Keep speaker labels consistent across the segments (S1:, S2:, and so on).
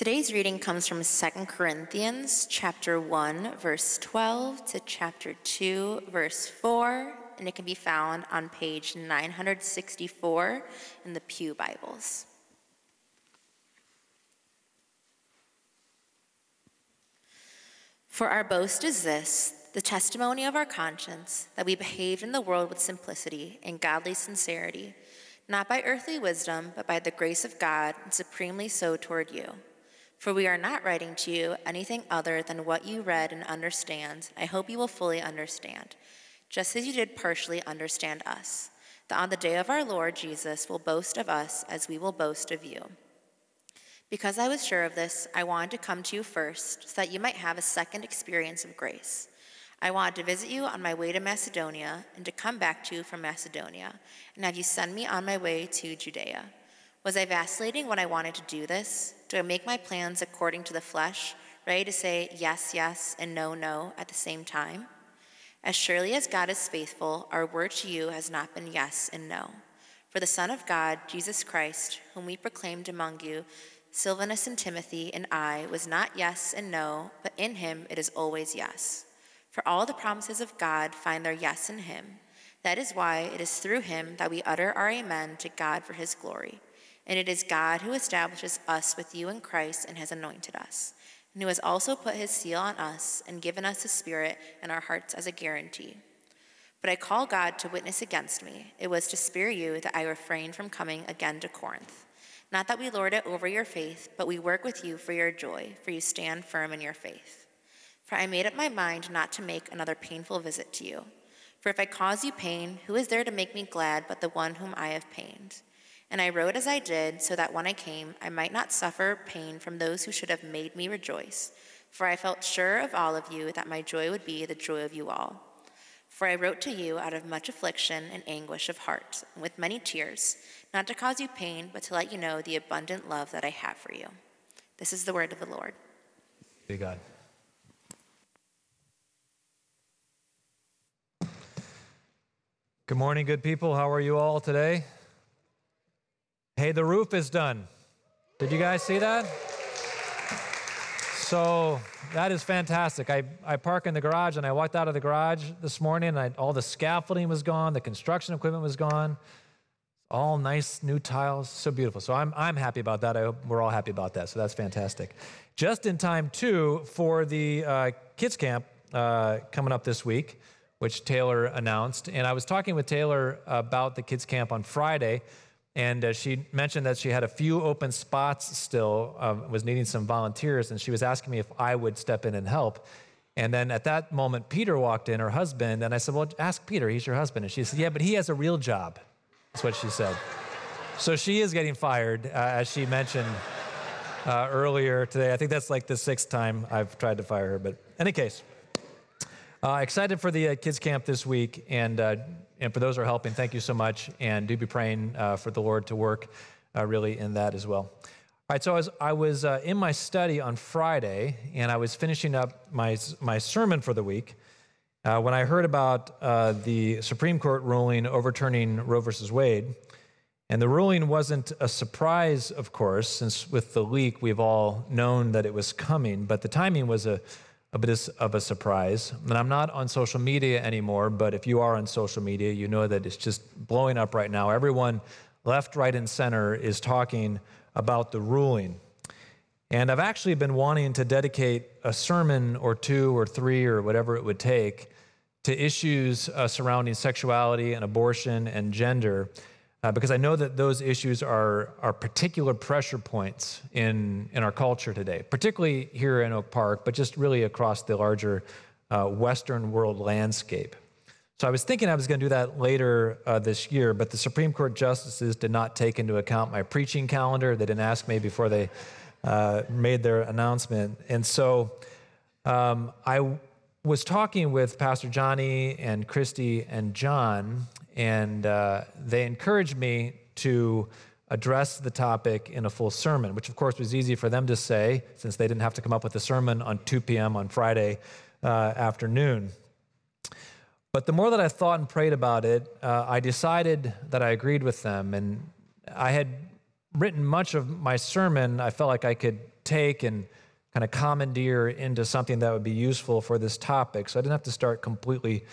S1: Today's reading comes from 2 Corinthians chapter 1 verse 12 to chapter 2 verse 4 and it can be found on page 964 in the Pew Bibles. For our boast is this the testimony of our conscience that we behaved in the world with simplicity and godly sincerity, not by earthly wisdom, but by the grace of God, and supremely so toward you. For we are not writing to you anything other than what you read and understand. I hope you will fully understand, just as you did partially understand us, that on the day of our Lord Jesus will boast of us as we will boast of you. Because I was sure of this, I wanted to come to you first, so that you might have a second experience of grace. I wanted to visit you on my way to Macedonia, and to come back to you from Macedonia, and have you send me on my way to Judea. Was I vacillating when I wanted to do this? Do I make my plans according to the flesh, ready to say yes, yes, and no, no at the same time? As surely as God is faithful, our word to you has not been yes and no. For the Son of God, Jesus Christ, whom we proclaimed among you, Silvanus and Timothy and I was not yes and no, but in him it is always yes. For all the promises of God find their yes in him. That is why it is through him that we utter our amen to God for his glory. And it is God who establishes us with you in Christ and has anointed us, and who has also put his seal on us and given us his spirit in our hearts as a guarantee. But I call God to witness against me. It was to spare you that I refrained from coming again to Corinth. Not that we lord it over your faith, but we work with you for your joy, for you stand firm in your faith. For I made up my mind not to make another painful visit to you. For if I cause you pain, who is there to make me glad but the one whom I have pained? And I wrote as I did, so that when I came, I might not suffer pain from those who should have made me rejoice. For I felt sure of all of you that my joy would be the joy of you all. For I wrote to you out of much affliction and anguish of heart, with many tears not to cause you pain, but to let you know the abundant love that I have for you. This is the word of the Lord.
S2: Be God. Good morning, good people. How are you all today? Hey, the roof is done. Did you guys see that? So that is fantastic. I, I park in the garage and I walked out of the garage this morning and I, all the scaffolding was gone, the construction equipment was gone all nice new tiles, so beautiful. So I'm, I'm happy about that. I hope we're all happy about that. So that's fantastic. Just in time, too, for the uh, kids' camp uh, coming up this week, which Taylor announced. And I was talking with Taylor about the kids' camp on Friday, and uh, she mentioned that she had a few open spots still, uh, was needing some volunteers, and she was asking me if I would step in and help. And then at that moment, Peter walked in, her husband, and I said, Well, ask Peter, he's your husband. And she said, Yeah, but he has a real job. That's what she said. So she is getting fired, uh, as she mentioned uh, earlier today. I think that's like the sixth time I've tried to fire her. But any case, uh, excited for the uh, kids camp this week, and and for those who are helping, thank you so much, and do be praying uh, for the Lord to work really in that as well. All right, so I was, I was in my study on Friday, and I was finishing up my my sermon for the week. Uh, when I heard about uh, the Supreme Court ruling overturning Roe versus Wade, and the ruling wasn't a surprise, of course, since with the leak we've all known that it was coming, but the timing was a, a bit of a surprise. And I'm not on social media anymore, but if you are on social media, you know that it's just blowing up right now. Everyone, left, right, and center, is talking about the ruling. And I've actually been wanting to dedicate a sermon or two or three or whatever it would take to issues uh, surrounding sexuality and abortion and gender, uh, because I know that those issues are, are particular pressure points in, in our culture today, particularly here in Oak Park, but just really across the larger uh, Western world landscape. So I was thinking I was going to do that later uh, this year, but the Supreme Court justices did not take into account my preaching calendar. They didn't ask me before they uh, made their announcement. And so um, I was talking with Pastor Johnny and Christy and John, and uh, they encouraged me to address the topic in a full sermon, which of course was easy for them to say since they didn't have to come up with a sermon on 2 p.m. on Friday uh, afternoon. But the more that I thought and prayed about it, uh, I decided that I agreed with them. And I had written much of my sermon, I felt like I could take and kind of commandeer into something that would be useful for this topic. So I didn't have to start completely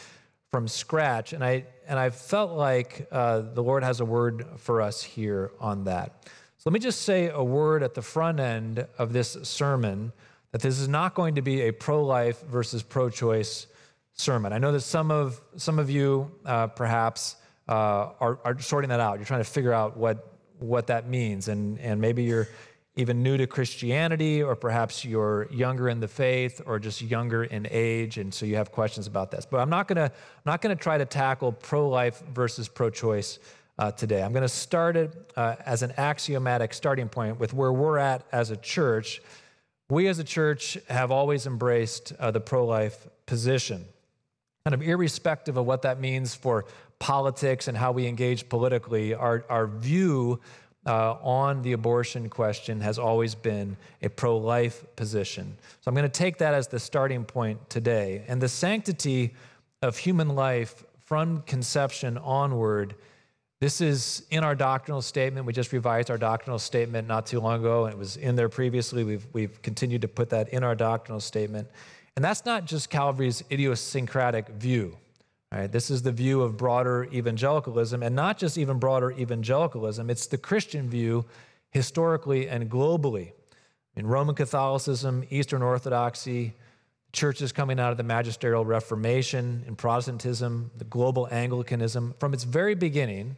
S2: from scratch. And I, and I felt like uh, the Lord has a word for us here on that. So let me just say a word at the front end of this sermon that this is not going to be a pro life versus pro choice sermon. I know that some of, some of you uh, perhaps uh, are, are sorting that out. You're trying to figure out what, what that means. And, and maybe you're even new to Christianity, or perhaps you're younger in the faith, or just younger in age, and so you have questions about this. But I'm not gonna, I'm not gonna try to tackle pro life versus pro choice uh, today. I'm gonna start it uh, as an axiomatic starting point with where we're at as a church. We as a church have always embraced uh, the pro life position, kind of irrespective of what that means for politics and how we engage politically. Our, our view uh, on the abortion question has always been a pro life position. So I'm going to take that as the starting point today. And the sanctity of human life from conception onward. This is in our doctrinal statement. We just revised our doctrinal statement not too long ago, and it was in there previously. We've, we've continued to put that in our doctrinal statement. And that's not just Calvary's idiosyncratic view. Right, this is the view of broader evangelicalism, and not just even broader evangelicalism, it's the Christian view historically and globally. In Roman Catholicism, Eastern Orthodoxy, churches coming out of the magisterial Reformation, in Protestantism, the global Anglicanism, from its very beginning,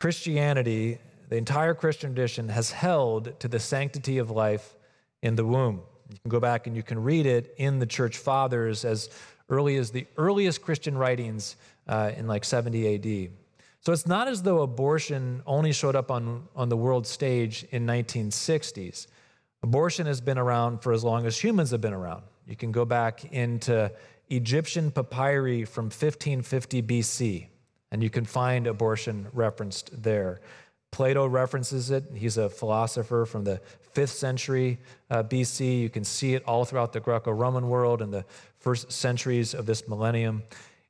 S2: Christianity, the entire Christian tradition, has held to the sanctity of life in the womb. You can go back and you can read it in the church fathers as early as the earliest Christian writings uh, in like 70 AD. So it's not as though abortion only showed up on, on the world stage in 1960s. Abortion has been around for as long as humans have been around. You can go back into Egyptian papyri from 1550 BC, and you can find abortion referenced there. Plato references it. He's a philosopher from the 5th century uh, BC. You can see it all throughout the Greco Roman world in the first centuries of this millennium.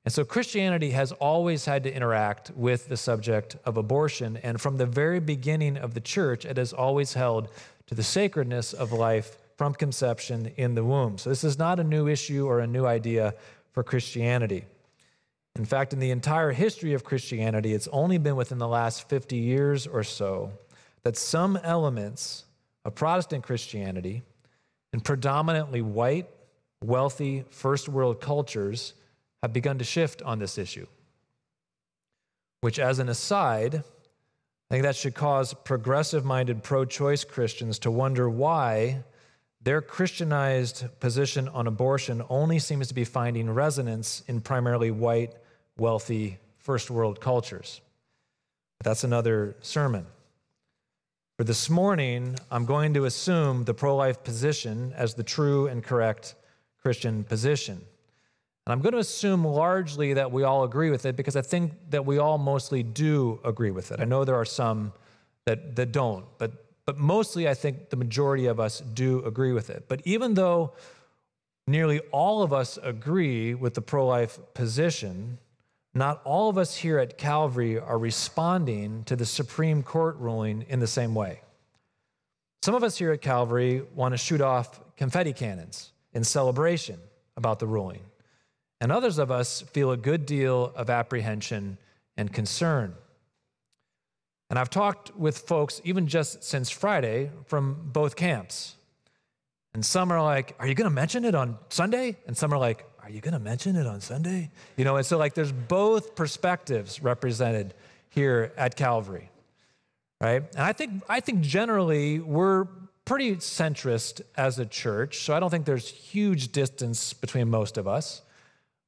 S2: And so Christianity has always had to interact with the subject of abortion. And from the very beginning of the church, it has always held to the sacredness of life from conception in the womb. So this is not a new issue or a new idea for Christianity. In fact, in the entire history of Christianity, it's only been within the last 50 years or so that some elements of Protestant Christianity in predominantly white, wealthy, first world cultures have begun to shift on this issue. Which, as an aside, I think that should cause progressive minded pro choice Christians to wonder why their Christianized position on abortion only seems to be finding resonance in primarily white, wealthy first world cultures. But that's another sermon. For this morning, I'm going to assume the pro life position as the true and correct Christian position. And I'm going to assume largely that we all agree with it because I think that we all mostly do agree with it. I know there are some that, that don't, but, but mostly I think the majority of us do agree with it. But even though nearly all of us agree with the pro life position, not all of us here at Calvary are responding to the Supreme Court ruling in the same way. Some of us here at Calvary want to shoot off confetti cannons in celebration about the ruling, and others of us feel a good deal of apprehension and concern. And I've talked with folks, even just since Friday, from both camps. And some are like, Are you going to mention it on Sunday? And some are like, are you going to mention it on Sunday? You know, and so like there's both perspectives represented here at Calvary, right? And I think I think generally we're pretty centrist as a church, so I don't think there's huge distance between most of us.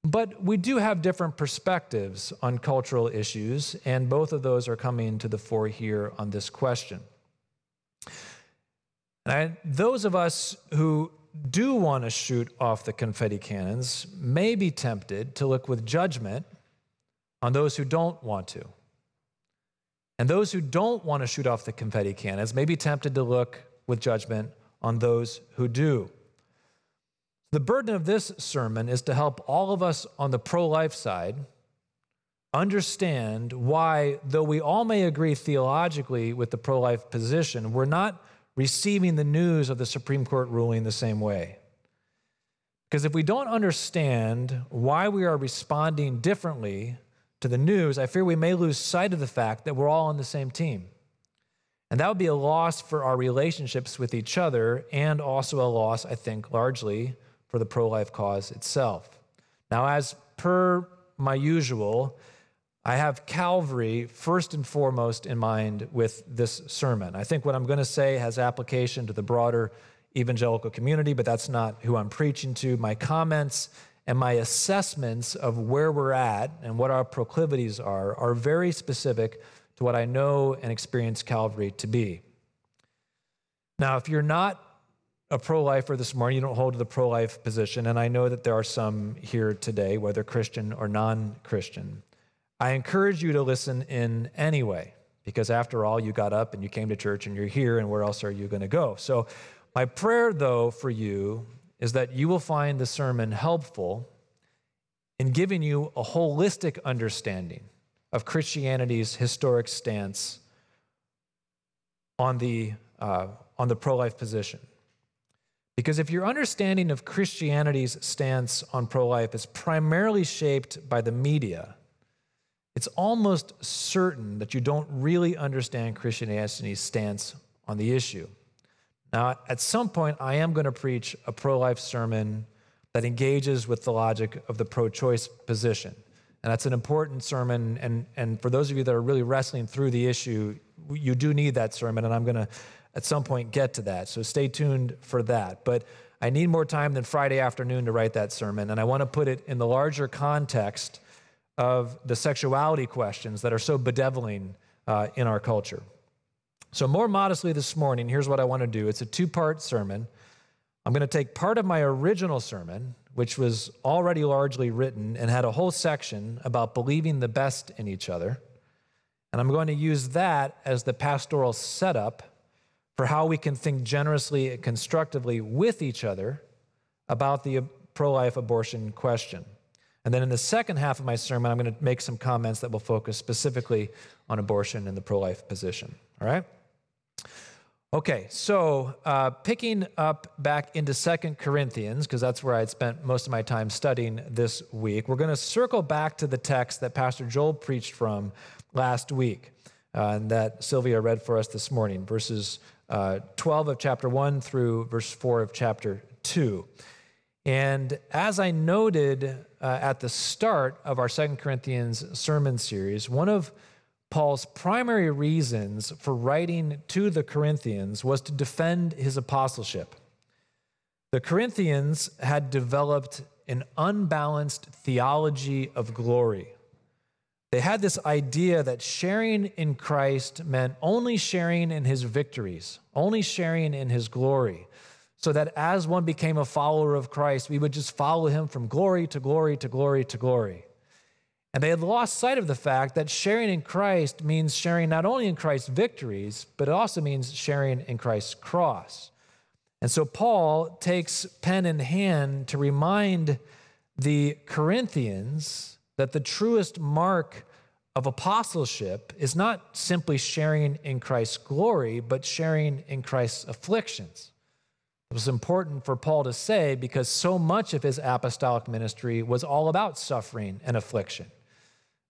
S2: But we do have different perspectives on cultural issues, and both of those are coming to the fore here on this question. And I, those of us who do want to shoot off the confetti cannons may be tempted to look with judgment on those who don't want to. And those who don't want to shoot off the confetti cannons may be tempted to look with judgment on those who do. The burden of this sermon is to help all of us on the pro life side understand why, though we all may agree theologically with the pro life position, we're not receiving the news of the Supreme Court ruling the same way. Because if we don't understand why we are responding differently to the news, I fear we may lose sight of the fact that we're all on the same team. And that would be a loss for our relationships with each other and also a loss, I think, largely for the pro life cause itself. Now, as per my usual, I have Calvary first and foremost in mind with this sermon. I think what I'm going to say has application to the broader evangelical community, but that's not who I'm preaching to. My comments and my assessments of where we're at and what our proclivities are are very specific to what I know and experience Calvary to be. Now, if you're not a pro lifer this morning, you don't hold to the pro life position, and I know that there are some here today, whether Christian or non Christian. I encourage you to listen in anyway, because after all, you got up and you came to church and you're here, and where else are you going to go? So, my prayer, though, for you is that you will find the sermon helpful in giving you a holistic understanding of Christianity's historic stance on the, uh, on the pro life position. Because if your understanding of Christianity's stance on pro life is primarily shaped by the media, it's almost certain that you don't really understand Christian Christianity's stance on the issue. Now, at some point, I am going to preach a pro life sermon that engages with the logic of the pro choice position. And that's an important sermon. And, and for those of you that are really wrestling through the issue, you do need that sermon. And I'm going to, at some point, get to that. So stay tuned for that. But I need more time than Friday afternoon to write that sermon. And I want to put it in the larger context of the sexuality questions that are so bedeviling uh, in our culture. So, more modestly this morning, here's what I want to do it's a two part sermon. I'm going to take part of my original sermon, which was already largely written and had a whole section about believing the best in each other. And I'm going to use that as the pastoral setup for how we can think generously and constructively with each other about the pro life abortion question. And then in the second half of my sermon, I'm going to make some comments that will focus specifically on abortion and the pro life position. All right? Okay, so uh, picking up back into Second Corinthians, because that's where I had spent most of my time studying this week, we're going to circle back to the text that Pastor Joel preached from last week uh, and that Sylvia read for us this morning, verses uh, 12 of chapter 1 through verse 4 of chapter 2. And as I noted uh, at the start of our Second Corinthians sermon series, one of Paul's primary reasons for writing to the Corinthians was to defend his apostleship. The Corinthians had developed an unbalanced theology of glory. They had this idea that sharing in Christ meant only sharing in his victories, only sharing in his glory, so that as one became a follower of Christ, we would just follow him from glory to glory to glory to glory. And they had lost sight of the fact that sharing in Christ means sharing not only in Christ's victories, but it also means sharing in Christ's cross. And so Paul takes pen in hand to remind the Corinthians that the truest mark of apostleship is not simply sharing in Christ's glory, but sharing in Christ's afflictions. It was important for Paul to say because so much of his apostolic ministry was all about suffering and affliction.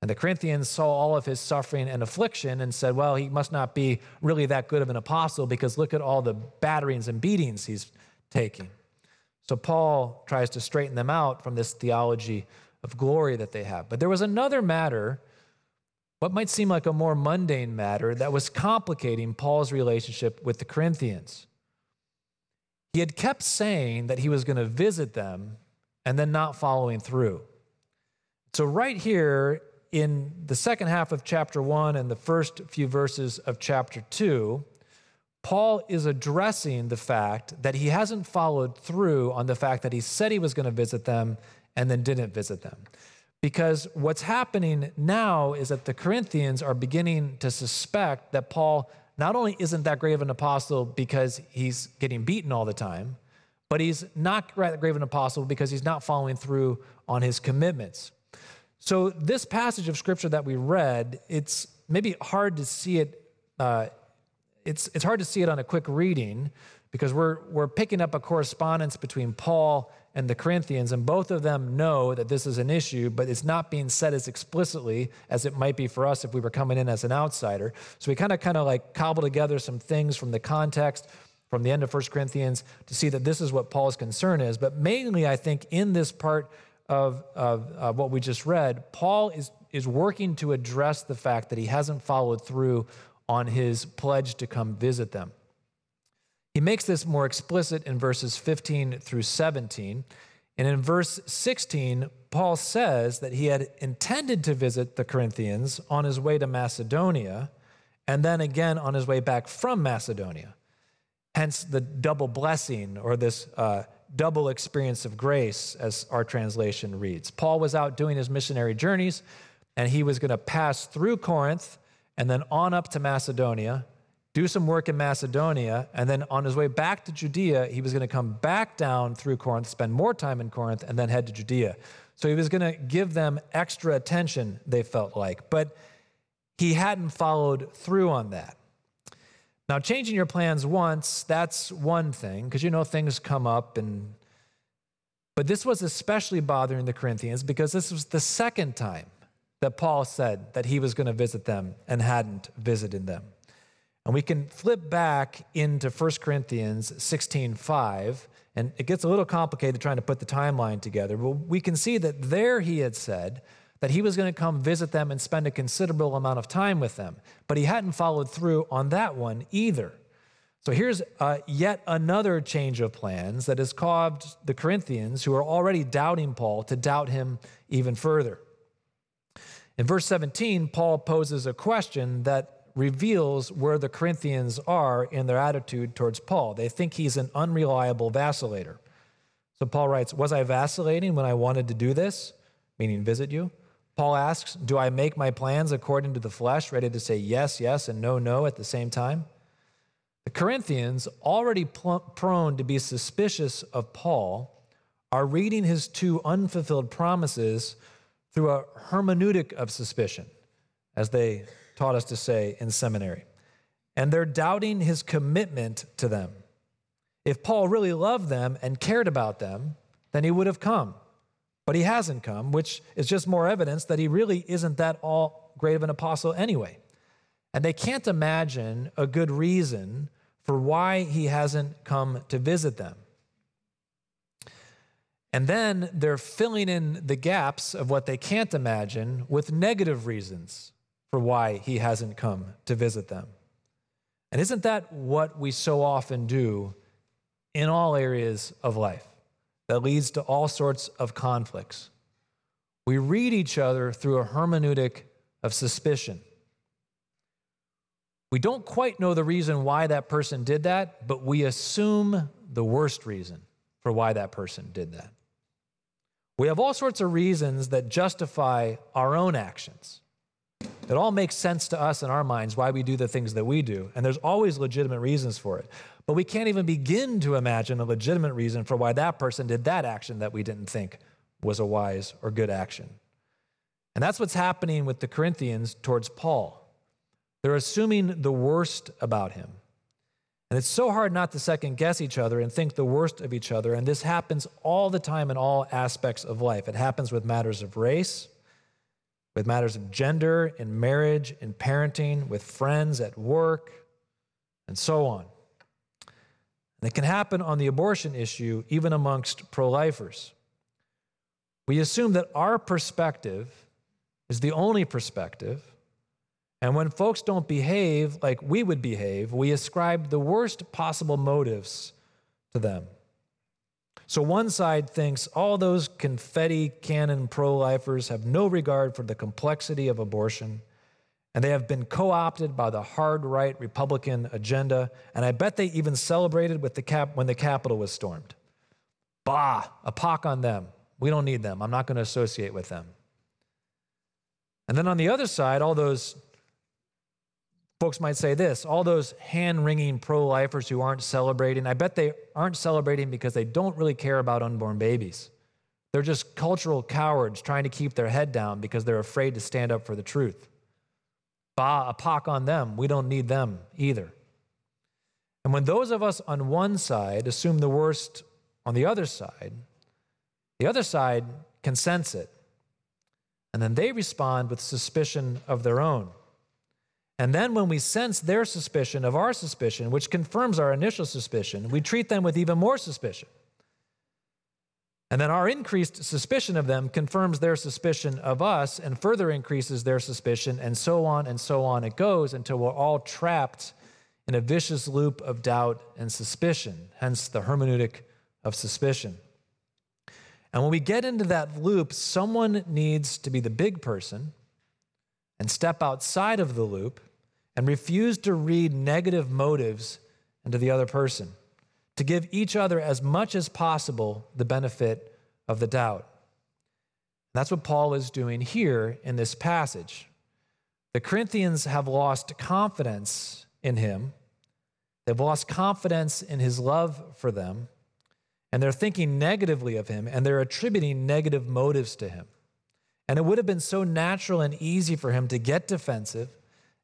S2: And the Corinthians saw all of his suffering and affliction and said, well, he must not be really that good of an apostle because look at all the batterings and beatings he's taking. So Paul tries to straighten them out from this theology of glory that they have. But there was another matter, what might seem like a more mundane matter, that was complicating Paul's relationship with the Corinthians. He had kept saying that he was going to visit them and then not following through. So, right here in the second half of chapter one and the first few verses of chapter two, Paul is addressing the fact that he hasn't followed through on the fact that he said he was going to visit them and then didn't visit them. Because what's happening now is that the Corinthians are beginning to suspect that Paul not only isn't that great of an apostle because he's getting beaten all the time, but he's not that great of an apostle because he's not following through on his commitments. So, this passage of scripture that we read, it's maybe hard to see it uh, it's, it's hard to see it on a quick reading because we're, we're picking up a correspondence between Paul and the Corinthians, and both of them know that this is an issue, but it's not being said as explicitly as it might be for us if we were coming in as an outsider. So we kind of kind of like cobble together some things from the context from the end of 1 Corinthians to see that this is what Paul's concern is. But mainly, I think in this part of, of, of what we just read, Paul is, is working to address the fact that he hasn't followed through on his pledge to come visit them. He makes this more explicit in verses 15 through 17. And in verse 16, Paul says that he had intended to visit the Corinthians on his way to Macedonia and then again on his way back from Macedonia. Hence the double blessing or this uh, double experience of grace, as our translation reads. Paul was out doing his missionary journeys and he was going to pass through Corinth and then on up to Macedonia do some work in Macedonia, and then on his way back to Judea, he was going to come back down through Corinth, spend more time in Corinth, and then head to Judea. So he was going to give them extra attention, they felt like. But he hadn't followed through on that. Now, changing your plans once, that's one thing, because you know things come up and but this was especially bothering the Corinthians because this was the second time that Paul said that he was going to visit them and hadn't visited them. And we can flip back into 1 Corinthians 16:5, and it gets a little complicated trying to put the timeline together. But we can see that there he had said that he was going to come visit them and spend a considerable amount of time with them. But he hadn't followed through on that one either. So here's uh, yet another change of plans that has caused the Corinthians, who are already doubting Paul, to doubt him even further. In verse 17, Paul poses a question that reveals where the Corinthians are in their attitude towards Paul. They think he's an unreliable vacillator. So Paul writes, Was I vacillating when I wanted to do this? Meaning visit you. Paul asks, Do I make my plans according to the flesh, ready to say yes, yes, and no, no at the same time? The Corinthians, already pl- prone to be suspicious of Paul, are reading his two unfulfilled promises through a hermeneutic of suspicion as they taught us to say in seminary. And they're doubting his commitment to them. If Paul really loved them and cared about them, then he would have come. But he hasn't come, which is just more evidence that he really isn't that all great of an apostle anyway. And they can't imagine a good reason for why he hasn't come to visit them. And then they're filling in the gaps of what they can't imagine with negative reasons for why he hasn't come to visit them. And isn't that what we so often do in all areas of life that leads to all sorts of conflicts? We read each other through a hermeneutic of suspicion. We don't quite know the reason why that person did that, but we assume the worst reason for why that person did that. We have all sorts of reasons that justify our own actions. It all makes sense to us in our minds why we do the things that we do, and there's always legitimate reasons for it. But we can't even begin to imagine a legitimate reason for why that person did that action that we didn't think was a wise or good action. And that's what's happening with the Corinthians towards Paul. They're assuming the worst about him. And it's so hard not to second guess each other and think the worst of each other. And this happens all the time in all aspects of life. It happens with matters of race, with matters of gender, in marriage, in parenting, with friends, at work, and so on. And it can happen on the abortion issue, even amongst pro lifers. We assume that our perspective is the only perspective. And when folks don't behave like we would behave, we ascribe the worst possible motives to them. So one side thinks all those confetti cannon pro lifers have no regard for the complexity of abortion, and they have been co opted by the hard right Republican agenda, and I bet they even celebrated with the cap- when the Capitol was stormed. Bah, a pock on them. We don't need them. I'm not going to associate with them. And then on the other side, all those Folks might say this all those hand wringing pro lifers who aren't celebrating, I bet they aren't celebrating because they don't really care about unborn babies. They're just cultural cowards trying to keep their head down because they're afraid to stand up for the truth. Bah, a pock on them. We don't need them either. And when those of us on one side assume the worst on the other side, the other side can sense it. And then they respond with suspicion of their own. And then when we sense their suspicion of our suspicion, which confirms our initial suspicion, we treat them with even more suspicion. And then our increased suspicion of them confirms their suspicion of us and further increases their suspicion, and so on and so on it goes until we're all trapped in a vicious loop of doubt and suspicion, hence the hermeneutic of suspicion. And when we get into that loop, someone needs to be the big person and step outside of the loop and refuse to read negative motives into the other person, to give each other as much as possible the benefit of the doubt. That's what Paul is doing here in this passage. The Corinthians have lost confidence in him, they've lost confidence in his love for them, and they're thinking negatively of him, and they're attributing negative motives to him. And it would have been so natural and easy for him to get defensive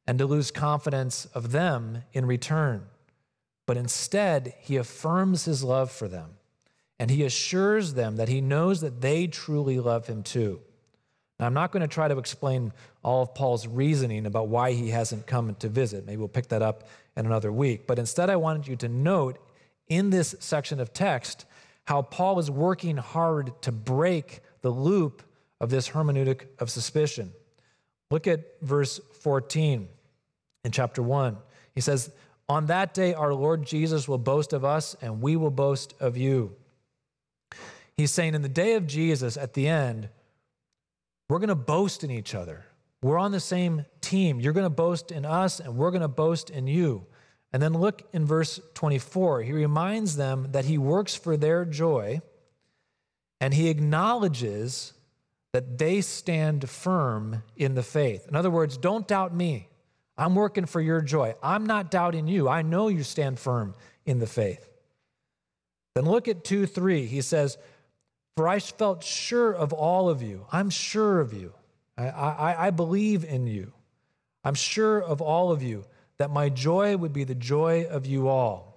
S2: and to lose confidence of them in return. But instead, he affirms his love for them and he assures them that he knows that they truly love him too. Now, I'm not going to try to explain all of Paul's reasoning about why he hasn't come to visit. Maybe we'll pick that up in another week. But instead, I wanted you to note in this section of text how Paul is working hard to break the loop of this hermeneutic of suspicion. Look at verse 14 in chapter 1. He says, On that day, our Lord Jesus will boast of us, and we will boast of you. He's saying, In the day of Jesus, at the end, we're going to boast in each other. We're on the same team. You're going to boast in us, and we're going to boast in you. And then look in verse 24. He reminds them that he works for their joy, and he acknowledges that they stand firm in the faith. In other words, don't doubt me. I'm working for your joy. I'm not doubting you. I know you stand firm in the faith. Then look at 2 3. He says, For I felt sure of all of you. I'm sure of you. I, I, I believe in you. I'm sure of all of you that my joy would be the joy of you all.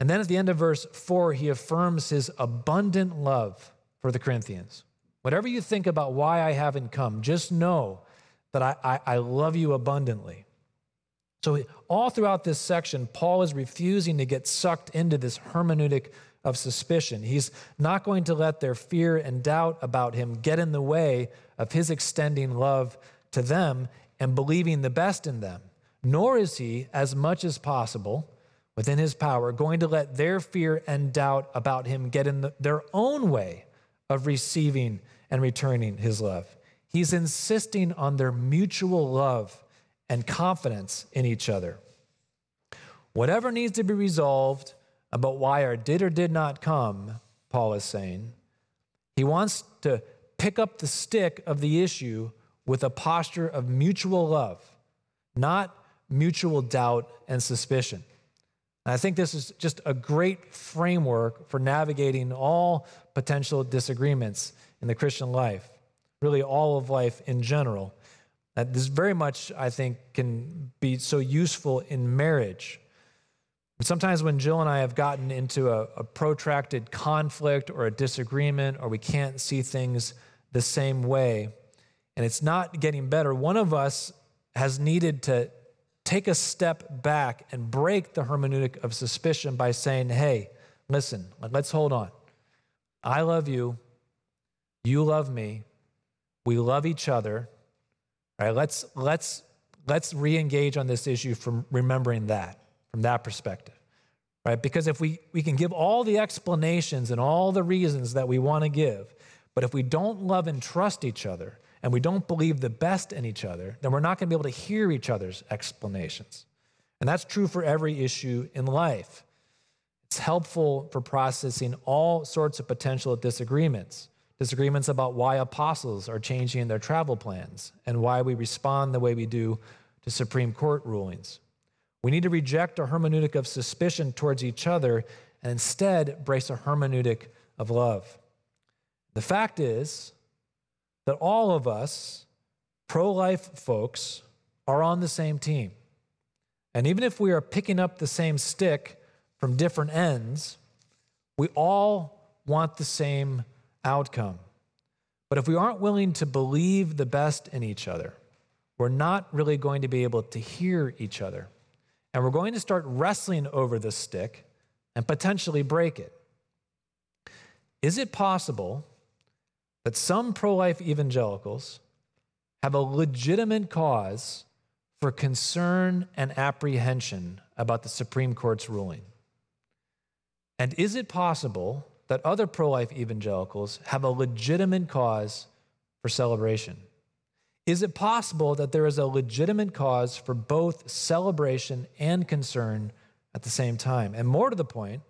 S2: And then at the end of verse 4, he affirms his abundant love for the Corinthians. Whatever you think about why I haven't come, just know that I, I, I love you abundantly. So, all throughout this section, Paul is refusing to get sucked into this hermeneutic of suspicion. He's not going to let their fear and doubt about him get in the way of his extending love to them and believing the best in them. Nor is he, as much as possible within his power, going to let their fear and doubt about him get in the, their own way of receiving and returning his love. He's insisting on their mutual love and confidence in each other. Whatever needs to be resolved about why our did or did not come, Paul is saying, he wants to pick up the stick of the issue with a posture of mutual love, not mutual doubt and suspicion. And I think this is just a great framework for navigating all potential disagreements in the Christian life, really all of life in general. That this very much, I think, can be so useful in marriage. Sometimes when Jill and I have gotten into a, a protracted conflict or a disagreement, or we can't see things the same way, and it's not getting better, one of us has needed to take a step back and break the hermeneutic of suspicion by saying, hey, listen, let's hold on. I love you. You love me. We love each other. All right, let's, let's, let's re engage on this issue from remembering that, from that perspective. Right? Because if we, we can give all the explanations and all the reasons that we want to give, but if we don't love and trust each other and we don't believe the best in each other, then we're not going to be able to hear each other's explanations. And that's true for every issue in life. It's helpful for processing all sorts of potential disagreements disagreements about why apostles are changing their travel plans and why we respond the way we do to Supreme Court rulings. We need to reject a hermeneutic of suspicion towards each other and instead brace a hermeneutic of love. The fact is that all of us, pro life folks, are on the same team. And even if we are picking up the same stick from different ends, we all want the same outcome. But if we aren't willing to believe the best in each other, we're not really going to be able to hear each other. And we're going to start wrestling over this stick and potentially break it. Is it possible that some pro life evangelicals have a legitimate cause for concern and apprehension about the Supreme Court's ruling? And is it possible that other pro life evangelicals have a legitimate cause for celebration? Is it possible that there is a legitimate cause for both celebration and concern at the same time? And more to the point,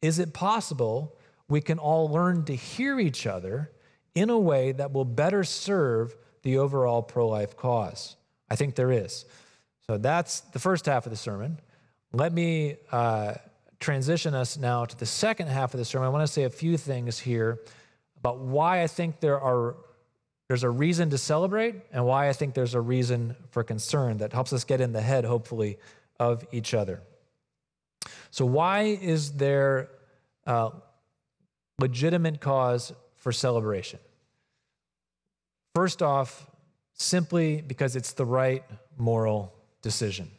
S2: is it possible we can all learn to hear each other in a way that will better serve the overall pro life cause? I think there is. So that's the first half of the sermon. Let me uh, transition us now to the second half of the sermon. I want to say a few things here about why I think there are there's a reason to celebrate and why I think there's a reason for concern that helps us get in the head, hopefully, of each other. So, why is there a legitimate cause for celebration? First off, simply because it's the right moral decision.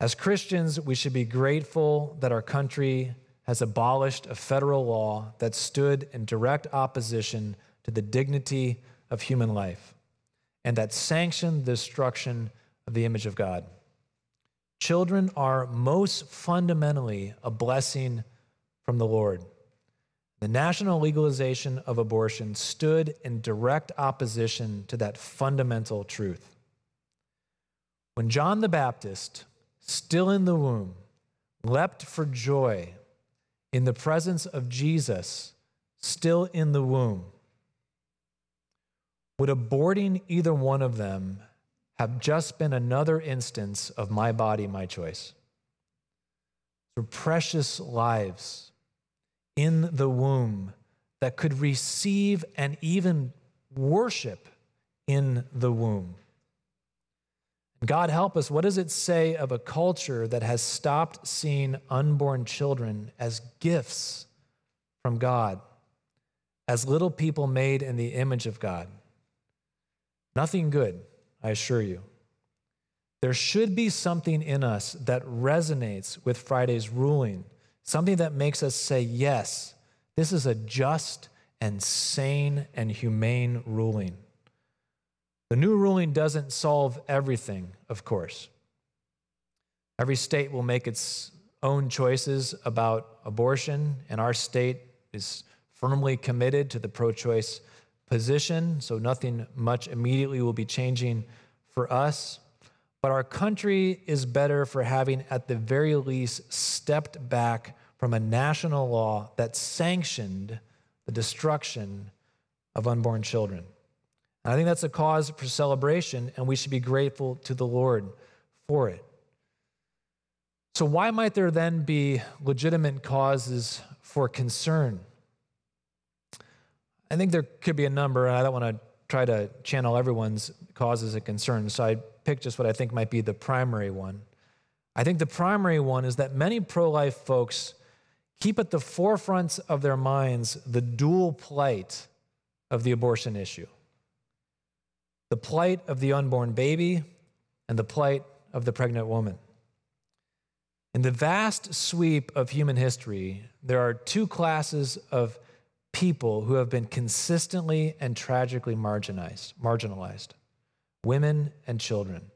S2: As Christians, we should be grateful that our country has abolished a federal law that stood in direct opposition to the dignity of human life and that sanctioned the destruction of the image of God. Children are most fundamentally a blessing from the Lord. The national legalization of abortion stood in direct opposition to that fundamental truth. When John the Baptist, still in the womb, leapt for joy in the presence of Jesus, still in the womb, would aborting either one of them have just been another instance of my body, my choice? For precious lives in the womb that could receive and even worship in the womb. God help us, what does it say of a culture that has stopped seeing unborn children as gifts from God, as little people made in the image of God? Nothing good, I assure you. There should be something in us that resonates with Friday's ruling, something that makes us say, yes, this is a just and sane and humane ruling. The new ruling doesn't solve everything, of course. Every state will make its own choices about abortion, and our state is firmly committed to the pro choice position, so nothing much immediately will be changing for us. But our country is better for having, at the very least, stepped back from a national law that sanctioned the destruction of unborn children. And I think that's a cause for celebration, and we should be grateful to the Lord for it. So, why might there then be legitimate causes for concern? I think there could be a number, and I don't want to try to channel everyone's causes and concerns, so I picked just what I think might be the primary one. I think the primary one is that many pro life folks keep at the forefront of their minds the dual plight of the abortion issue the plight of the unborn baby and the plight of the pregnant woman. In the vast sweep of human history, there are two classes of people who have been consistently and tragically marginalized, marginalized women and children.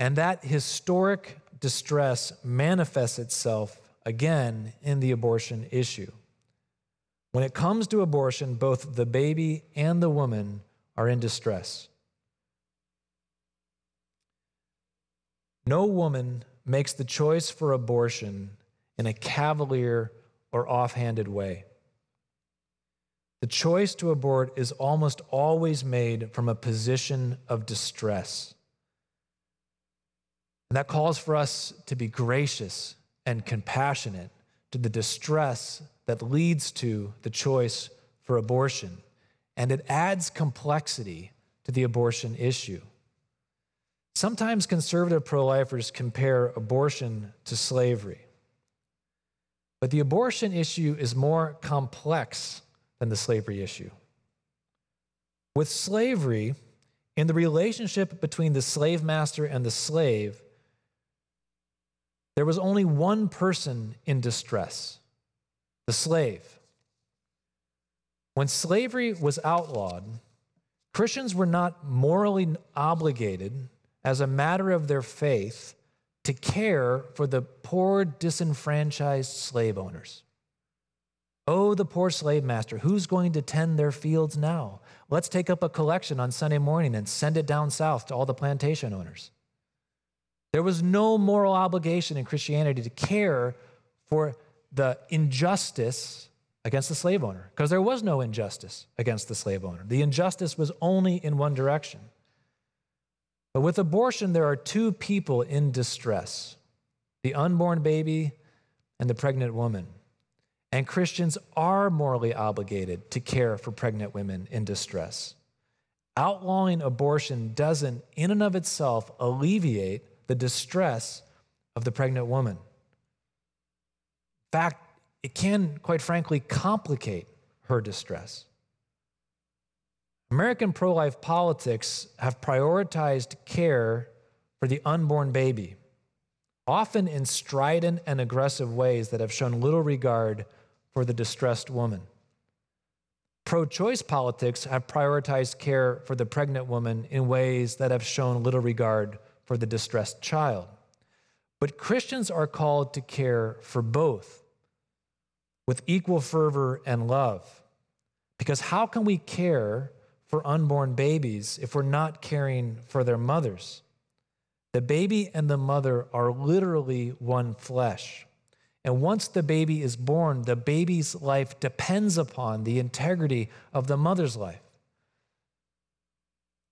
S2: And that historic distress manifests itself again in the abortion issue. When it comes to abortion, both the baby and the woman are in distress. No woman makes the choice for abortion in a cavalier or offhanded way. The choice to abort is almost always made from a position of distress. And that calls for us to be gracious and compassionate to the distress that leads to the choice for abortion. And it adds complexity to the abortion issue. Sometimes conservative pro lifers compare abortion to slavery. But the abortion issue is more complex than the slavery issue. With slavery, in the relationship between the slave master and the slave, there was only one person in distress the slave. When slavery was outlawed, Christians were not morally obligated, as a matter of their faith, to care for the poor, disenfranchised slave owners. Oh, the poor slave master, who's going to tend their fields now? Let's take up a collection on Sunday morning and send it down south to all the plantation owners. There was no moral obligation in Christianity to care for the injustice against the slave owner, because there was no injustice against the slave owner. The injustice was only in one direction. But with abortion, there are two people in distress the unborn baby and the pregnant woman. And Christians are morally obligated to care for pregnant women in distress. Outlawing abortion doesn't, in and of itself, alleviate the distress of the pregnant woman. In fact, it can, quite frankly, complicate her distress. American pro life politics have prioritized care for the unborn baby, often in strident and aggressive ways that have shown little regard for the distressed woman. Pro choice politics have prioritized care for the pregnant woman in ways that have shown little regard for the distressed child. But Christians are called to care for both with equal fervor and love. Because how can we care for unborn babies if we're not caring for their mothers? The baby and the mother are literally one flesh. And once the baby is born, the baby's life depends upon the integrity of the mother's life.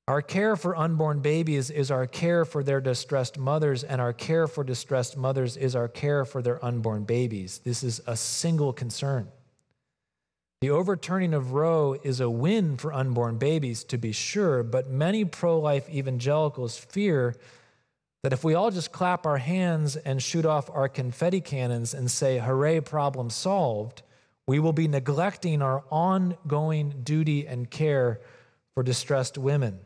S2: Our care for unborn babies is our care for their distressed mothers, and our care for distressed mothers is our care for their unborn babies. This is a single concern. The overturning of Roe is a win for unborn babies, to be sure, but many pro life evangelicals fear that if we all just clap our hands and shoot off our confetti cannons and say, hooray, problem solved, we will be neglecting our ongoing duty and care for distressed women.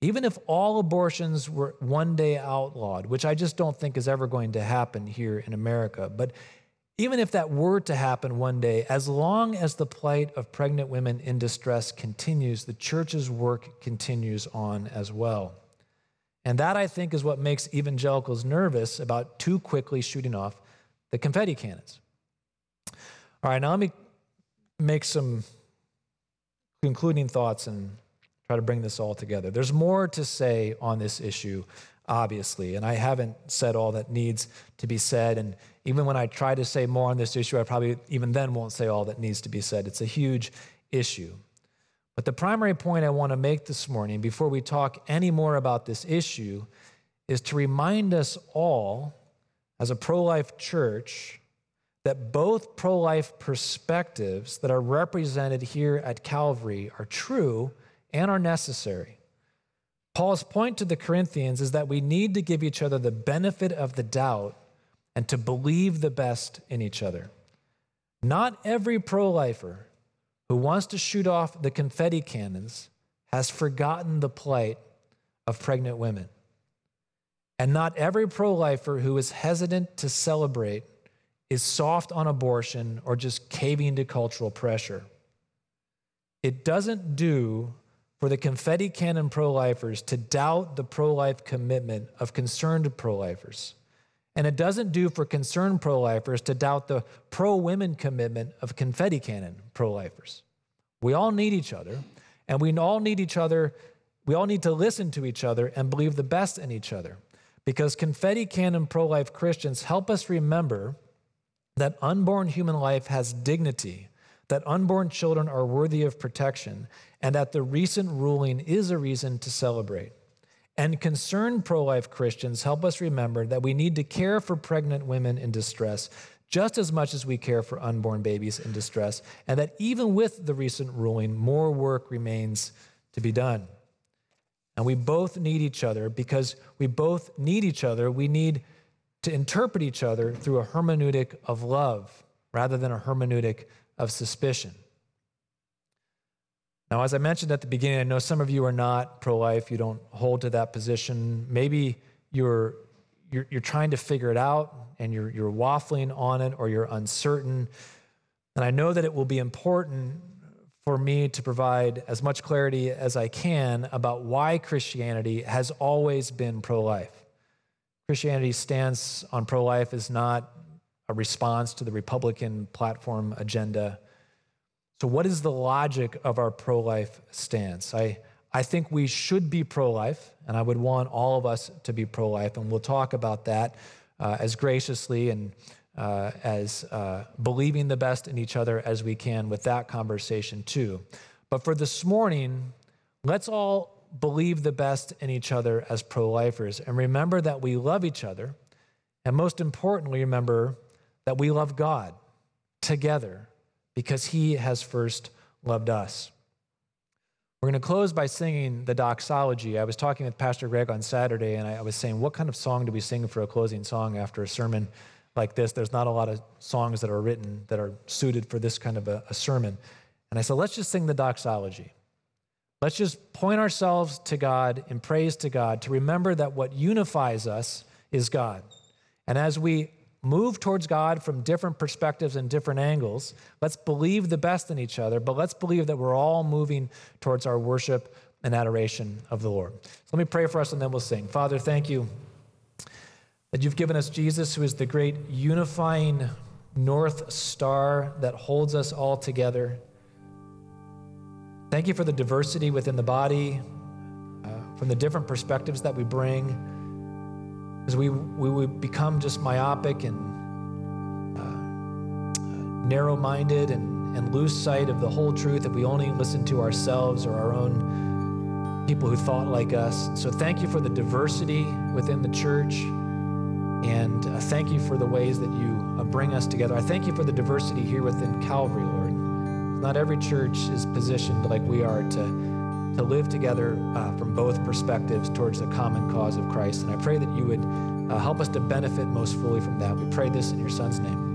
S2: Even if all abortions were one day outlawed, which I just don't think is ever going to happen here in America, but even if that were to happen one day, as long as the plight of pregnant women in distress continues, the church's work continues on as well. And that, I think, is what makes evangelicals nervous about too quickly shooting off the confetti cannons. All right, now let me make some concluding thoughts and try to bring this all together. There's more to say on this issue, obviously, and I haven't said all that needs to be said. And even when I try to say more on this issue, I probably even then won't say all that needs to be said. It's a huge issue. But the primary point I want to make this morning, before we talk any more about this issue, is to remind us all, as a pro life church, that both pro life perspectives that are represented here at Calvary are true and are necessary. Paul's point to the Corinthians is that we need to give each other the benefit of the doubt and to believe the best in each other. Not every pro lifer who wants to shoot off the confetti cannons has forgotten the plight of pregnant women. And not every pro lifer who is hesitant to celebrate is soft on abortion or just caving to cultural pressure. It doesn't do for the confetti cannon pro lifers to doubt the pro life commitment of concerned pro lifers. And it doesn't do for concerned pro lifers to doubt the pro women commitment of confetti cannon pro lifers. We all need each other, and we all need each other. We all need to listen to each other and believe the best in each other. Because confetti cannon pro life Christians help us remember that unborn human life has dignity, that unborn children are worthy of protection, and that the recent ruling is a reason to celebrate. And concerned pro life Christians help us remember that we need to care for pregnant women in distress just as much as we care for unborn babies in distress, and that even with the recent ruling, more work remains to be done. And we both need each other because we both need each other. We need to interpret each other through a hermeneutic of love rather than a hermeneutic of suspicion. Now, as I mentioned at the beginning, I know some of you are not pro life, you don't hold to that position. Maybe you're, you're, you're, trying to figure it out and you're, you're waffling on it or you're uncertain. And I know that it will be important for me to provide as much clarity as I can about why Christianity has always been pro life. Christianity's stance on pro life is not a response to the Republican platform agenda. So, what is the logic of our pro life stance? I, I think we should be pro life, and I would want all of us to be pro life, and we'll talk about that uh, as graciously and uh, as uh, believing the best in each other as we can with that conversation too. But for this morning, let's all believe the best in each other as pro lifers and remember that we love each other. And most importantly, remember that we love God together because He has first loved us. We're going to close by singing the doxology. I was talking with Pastor Greg on Saturday, and I was saying, What kind of song do we sing for a closing song after a sermon like this? There's not a lot of songs that are written that are suited for this kind of a, a sermon. And I said, Let's just sing the doxology. Let's just point ourselves to God in praise to God to remember that what unifies us is God. And as we move towards God from different perspectives and different angles, let's believe the best in each other, but let's believe that we're all moving towards our worship and adoration of the Lord. So let me pray for us and then we'll sing. Father, thank you that you've given us Jesus, who is the great unifying North Star that holds us all together. Thank you for the diversity within the body, uh, from the different perspectives that we bring. As we, we would become just myopic and uh, narrow minded and, and lose sight of the whole truth if we only listen to ourselves or our own people who thought like us. So thank you for the diversity within the church. And uh, thank you for the ways that you uh, bring us together. I thank you for the diversity here within Calvary, Lord. Not every church is positioned like we are to, to live together uh, from both perspectives towards the common cause of Christ. And I pray that you would uh, help us to benefit most fully from that. We pray this in your Son's name.